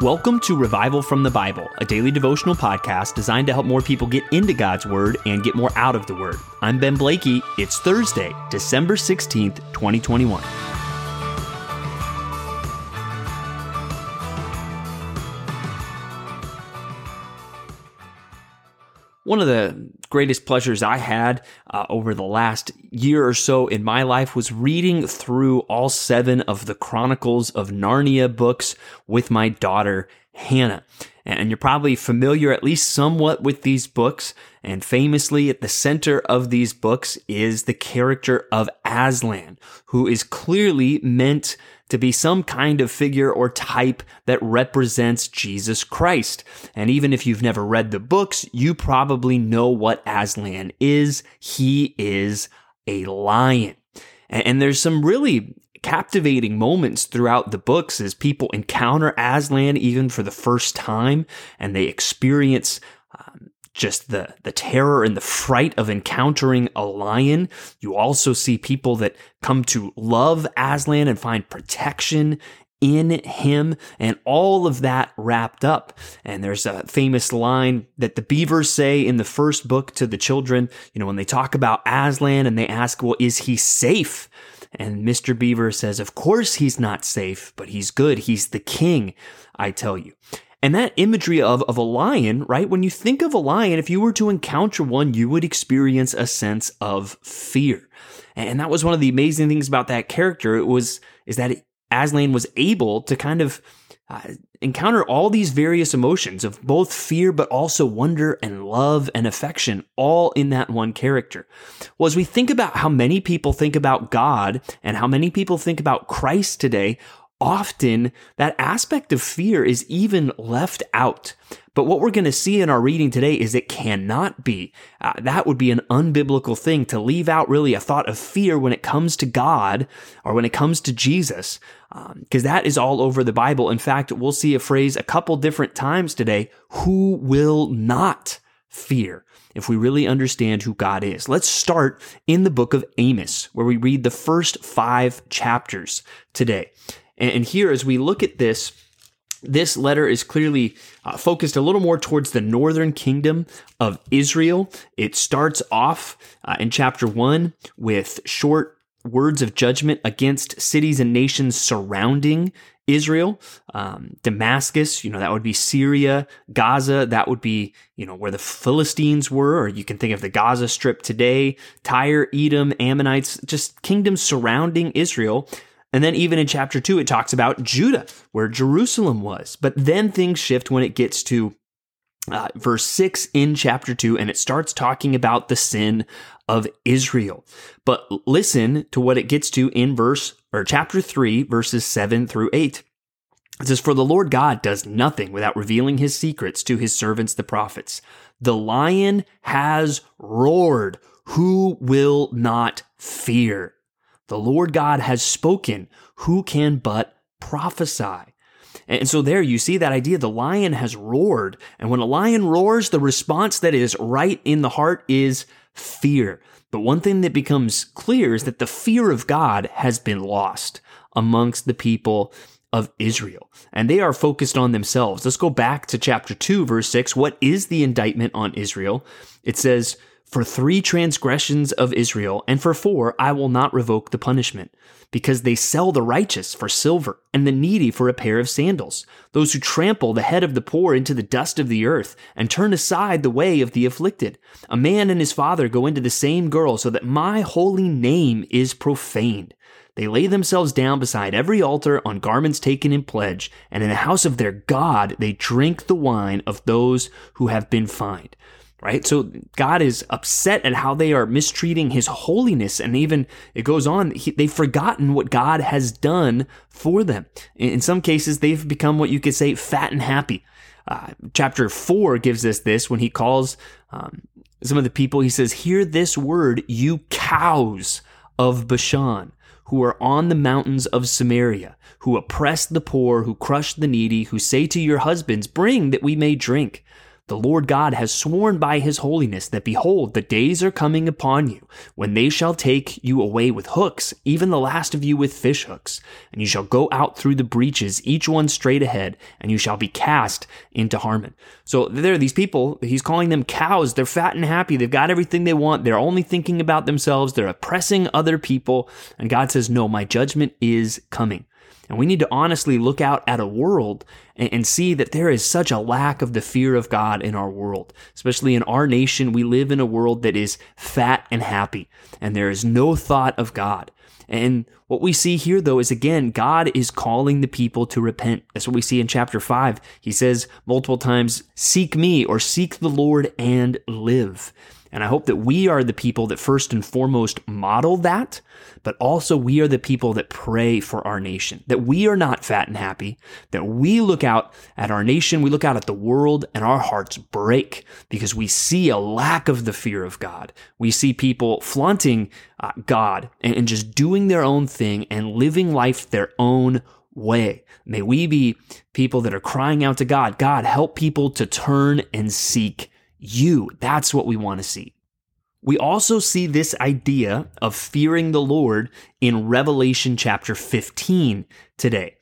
Welcome to Revival from the Bible, a daily devotional podcast designed to help more people get into God's Word and get more out of the Word. I'm Ben Blakey. It's Thursday, December 16th, 2021. One of the greatest pleasures I had uh, over the last year or so in my life was reading through all seven of the Chronicles of Narnia books with my daughter, Hannah. And you're probably familiar at least somewhat with these books. And famously at the center of these books is the character of Aslan, who is clearly meant to be some kind of figure or type that represents Jesus Christ. And even if you've never read the books, you probably know what Aslan is. He is a lion. And there's some really captivating moments throughout the books as people encounter Aslan even for the first time and they experience just the, the terror and the fright of encountering a lion. You also see people that come to love Aslan and find protection in him and all of that wrapped up. And there's a famous line that the beavers say in the first book to the children, you know, when they talk about Aslan and they ask, well, is he safe? And Mr. Beaver says, of course he's not safe, but he's good. He's the king, I tell you. And that imagery of, of a lion, right? When you think of a lion, if you were to encounter one, you would experience a sense of fear. And that was one of the amazing things about that character. It was, is that Aslan was able to kind of uh, encounter all these various emotions of both fear, but also wonder and love and affection, all in that one character. Well, as we think about how many people think about God and how many people think about Christ today, often that aspect of fear is even left out. But what we're going to see in our reading today is it cannot be. Uh, that would be an unbiblical thing to leave out really a thought of fear when it comes to God or when it comes to Jesus, because um, that is all over the Bible. In fact, we'll see a phrase a couple different times today who will not fear if we really understand who God is. Let's start in the book of Amos, where we read the first five chapters today. And here, as we look at this, this letter is clearly uh, focused a little more towards the northern kingdom of Israel. It starts off uh, in chapter one with short words of judgment against cities and nations surrounding Israel. Um, Damascus, you know, that would be Syria. Gaza, that would be, you know, where the Philistines were, or you can think of the Gaza Strip today. Tyre, Edom, Ammonites, just kingdoms surrounding Israel. And then even in chapter 2, it talks about Judah, where Jerusalem was. But then things shift when it gets to uh, verse 6 in chapter 2, and it starts talking about the sin of Israel. But listen to what it gets to in verse or chapter 3, verses 7 through 8. It says, For the Lord God does nothing without revealing his secrets to his servants, the prophets. The lion has roared. Who will not fear? The Lord God has spoken. Who can but prophesy? And so there you see that idea. The lion has roared. And when a lion roars, the response that is right in the heart is fear. But one thing that becomes clear is that the fear of God has been lost amongst the people of Israel. And they are focused on themselves. Let's go back to chapter 2, verse 6. What is the indictment on Israel? It says, for three transgressions of Israel, and for four, I will not revoke the punishment, because they sell the righteous for silver, and the needy for a pair of sandals, those who trample the head of the poor into the dust of the earth, and turn aside the way of the afflicted. A man and his father go into the same girl, so that my holy name is profaned. They lay themselves down beside every altar on garments taken in pledge, and in the house of their God they drink the wine of those who have been fined right? So God is upset at how they are mistreating his holiness. And even it goes on, he, they've forgotten what God has done for them. In some cases, they've become what you could say fat and happy. Uh, chapter 4 gives us this when he calls um, some of the people, he says, Hear this word, you cows of Bashan. Who are on the mountains of Samaria, who oppress the poor, who crush the needy, who say to your husbands, Bring that we may drink. The Lord God has sworn by his holiness that behold, the days are coming upon you when they shall take you away with hooks, even the last of you with fish hooks. And you shall go out through the breaches, each one straight ahead, and you shall be cast into Harmon. So there are these people, he's calling them cows. They're fat and happy. They've got everything they want. They're only thinking about themselves. They're oppressing other people. And God says, no, my judgment is coming. And we need to honestly look out at a world and, and, see that there is such a lack of the fear of God in our world. Especially in our nation, we live in a world that is fat and happy, and there is no thought of God. And what we see here, though, is again, God is calling the people to repent. That's what we see in chapter 5. He says multiple times, Seek me or seek the Lord and live. And I hope that we are the people that first and foremost model that, but also we are the people that pray for our nation, that we are not fat and happy, that we look out at our nation, we look out at the world, and our hearts break because we see a lack of the fear of God. We see people flaunting uh, God and, and just doing their own thing and living life their own way. May we be people that are crying out to God, God, help people to turn and seek you. That's what we want to see. We also see this idea of fearing the Lord in Revelation chapter 15 today.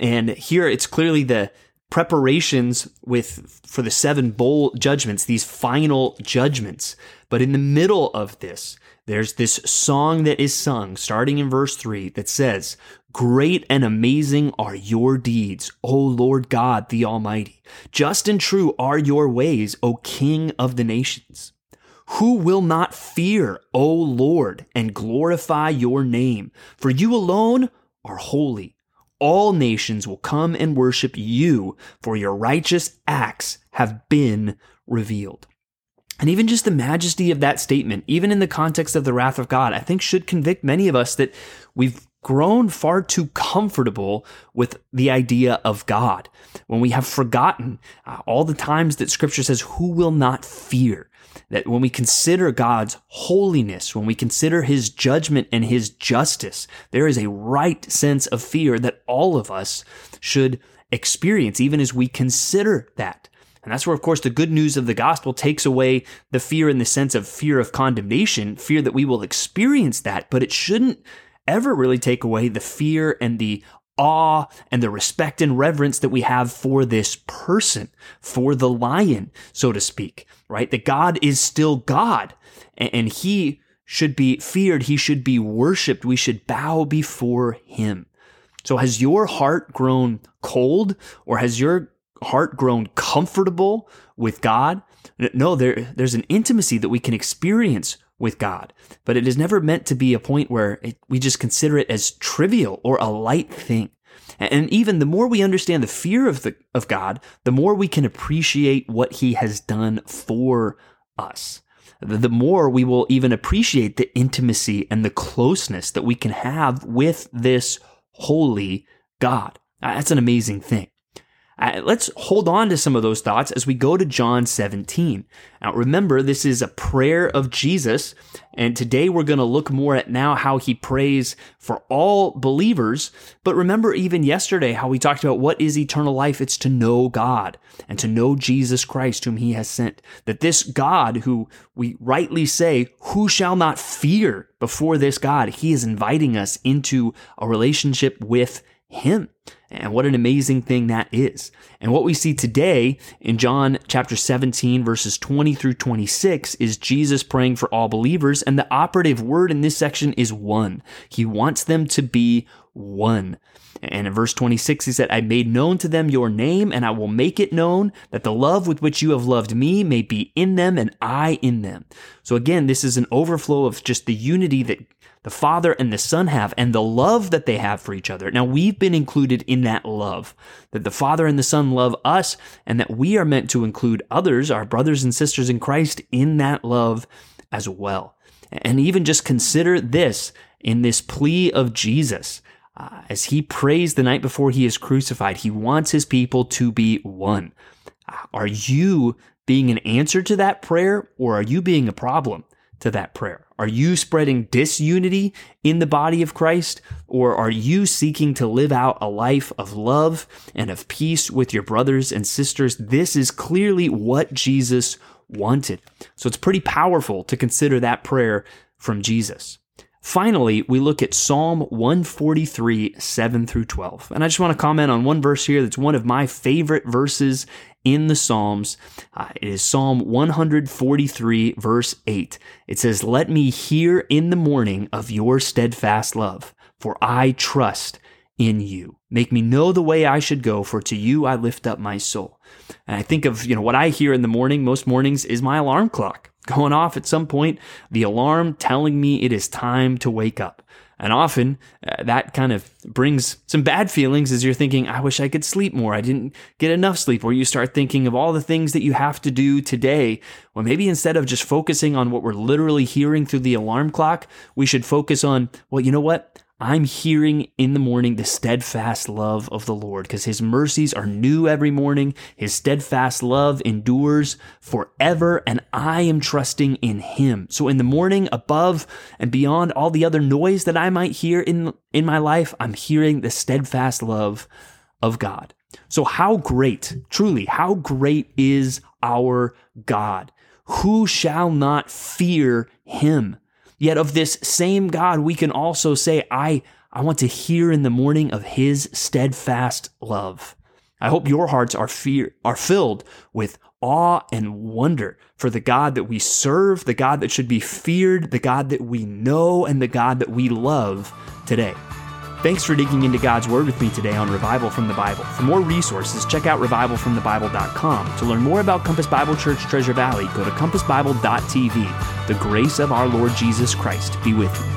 And here it's clearly the preparations with for the seven bowl judgments, these final judgments. But in the middle of this, there's this song that is sung starting in verse 3 that says, Great and amazing are your deeds, O Lord God the Almighty. Just and true are your ways, O King of the nations. Who will not fear, O Lord, and glorify your name? For you alone are holy. All nations will come and worship you, for your righteous acts have been revealed. And even just the majesty of that statement, even in the context of the wrath of God, I think should convict many of us that we've grown far too comfortable with the idea of God, when we have forgotten uh, all the times that scripture says, Who will not fear? That when we consider God's holiness, when we consider his judgment and his justice, there is a right sense of fear that all of us should experience, even as we consider that. And that's where, of course, the good news of the gospel takes away the fear in the sense of fear of condemnation, fear that we will experience that, but it shouldn't ever really take away the fear and the awe and the respect and reverence that we have for this person, for the lion, so to speak, right? That God is still God and he should be feared. He should be worshiped. We should bow before him. So has your heart grown cold or has your heart grown comfortable with God? No, there, there's an intimacy that we can experience with God, but it is never meant to be a point where it, we just consider it as trivial or a light thing. And even the more we understand the fear of the of God, the more we can appreciate what He has done for us. The more we will even appreciate the intimacy and the closeness that we can have with this holy God. That's an amazing thing. Uh, let's hold on to some of those thoughts as we go to John 17. Now, remember, this is a prayer of Jesus, and today we're going to look more at now how he prays for all believers. But remember, even yesterday, how we talked about what is eternal life? It's to know God and to know Jesus Christ, whom he has sent. That this God, who we rightly say, who shall not fear before this God, he is inviting us into a relationship with him. And what an amazing thing that is. And what we see today in John chapter 17, verses 20 through 26, is Jesus praying for all believers. And the operative word in this section is one. He wants them to be one. And in verse 26, he said, I made known to them your name, and I will make it known that the love with which you have loved me may be in them and I in them. So again, this is an overflow of just the unity that the Father and the Son have and the love that they have for each other. Now, we've been included in that love, that the Father and the Son love us, and that we are meant to include others, our brothers and sisters in Christ, in that love as well. And even just consider this in this plea of Jesus. Uh, as he prays the night before he is crucified, he wants his people to be one. Uh, are you being an answer to that prayer or are you being a problem? To that prayer? Are you spreading disunity in the body of Christ, or are you seeking to live out a life of love and of peace with your brothers and sisters? This is clearly what Jesus wanted. So it's pretty powerful to consider that prayer from Jesus. Finally, we look at Psalm 143, 7 through 12. And I just want to comment on one verse here that's one of my favorite verses in the Psalms. Uh, it is Psalm 143, verse 8. It says, Let me hear in the morning of your steadfast love, for I trust in you. Make me know the way I should go, for to you I lift up my soul. And I think of, you know, what I hear in the morning, most mornings, is my alarm clock going off at some point, the alarm telling me it is time to wake up. And often uh, that kind of brings some bad feelings as you're thinking, I wish I could sleep more. I didn't get enough sleep. Or you start thinking of all the things that you have to do today. Well, maybe instead of just focusing on what we're literally hearing through the alarm clock, we should focus on, well, you know what? I'm hearing in the morning the steadfast love of the Lord because his mercies are new every morning. His steadfast love endures forever, and I am trusting in him. So in the morning, above and beyond all the other noise that I might hear in, in my life, I'm hearing the steadfast love of God. So how great, truly, how great is our God? Who shall not fear him? Yet of this same God, we can also say, I, I want to hear in the morning of his steadfast love. I hope your hearts are fear, are filled with awe and wonder for the God that we serve, the God that should be feared, the God that we know, and the God that we love today. Thanks for digging into God's Word with me today on Revival from the Bible. For more resources, check out revivalfromthebible.com. To learn more about Compass Bible Church Treasure Valley, go to compassbible.tv. The grace of our Lord Jesus Christ be with you.